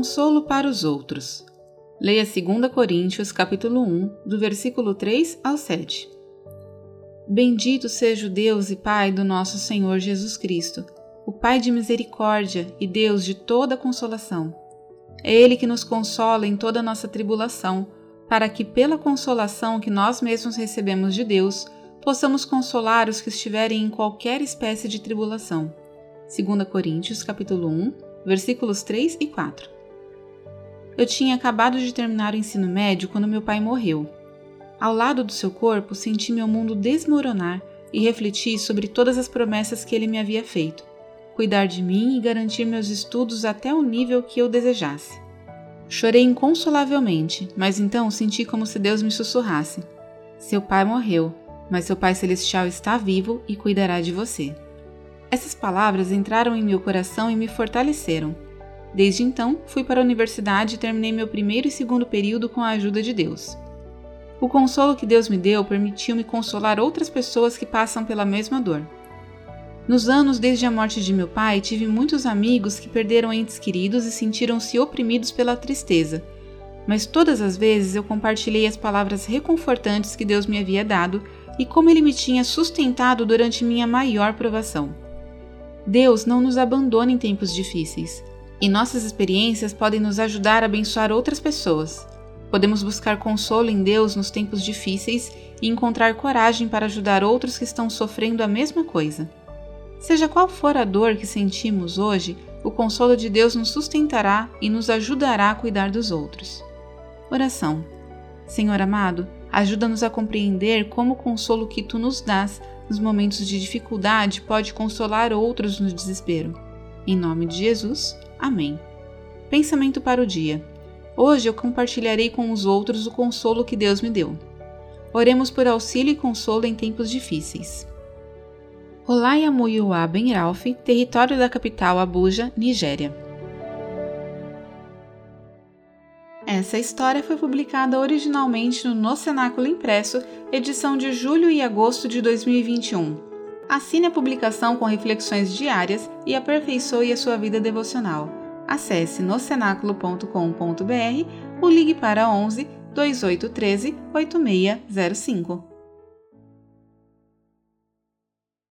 Consolo para os outros. Leia 2 Coríntios, capítulo 1, do versículo 3 ao 7. Bendito seja o Deus e Pai do nosso Senhor Jesus Cristo, o Pai de misericórdia e Deus de toda consolação. É Ele que nos consola em toda nossa tribulação, para que, pela consolação que nós mesmos recebemos de Deus, possamos consolar os que estiverem em qualquer espécie de tribulação. 2 Coríntios capítulo 1, versículos 3 e 4. Eu tinha acabado de terminar o ensino médio quando meu pai morreu. Ao lado do seu corpo, senti meu mundo desmoronar e refleti sobre todas as promessas que ele me havia feito: cuidar de mim e garantir meus estudos até o nível que eu desejasse. Chorei inconsolavelmente, mas então senti como se Deus me sussurrasse: Seu pai morreu, mas seu Pai Celestial está vivo e cuidará de você. Essas palavras entraram em meu coração e me fortaleceram. Desde então, fui para a universidade e terminei meu primeiro e segundo período com a ajuda de Deus. O consolo que Deus me deu permitiu-me consolar outras pessoas que passam pela mesma dor. Nos anos desde a morte de meu pai, tive muitos amigos que perderam entes queridos e sentiram-se oprimidos pela tristeza. Mas todas as vezes eu compartilhei as palavras reconfortantes que Deus me havia dado e como ele me tinha sustentado durante minha maior provação. Deus não nos abandona em tempos difíceis, e nossas experiências podem nos ajudar a abençoar outras pessoas. Podemos buscar consolo em Deus nos tempos difíceis e encontrar coragem para ajudar outros que estão sofrendo a mesma coisa. Seja qual for a dor que sentimos hoje, o consolo de Deus nos sustentará e nos ajudará a cuidar dos outros. Oração. Senhor amado, Ajuda-nos a compreender como o consolo que tu nos dás nos momentos de dificuldade pode consolar outros no desespero. Em nome de Jesus, amém. Pensamento para o dia. Hoje eu compartilharei com os outros o consolo que Deus me deu. Oremos por auxílio e consolo em tempos difíceis. Olá Yamuyiwa Ben Ralph, território da capital Abuja, Nigéria. Essa história foi publicada originalmente no No Cenáculo Impresso, edição de julho e agosto de 2021. Assine a publicação com reflexões diárias e aperfeiçoe a sua vida devocional. Acesse nocenáculo.com.br ou ligue para 11 2813 8605.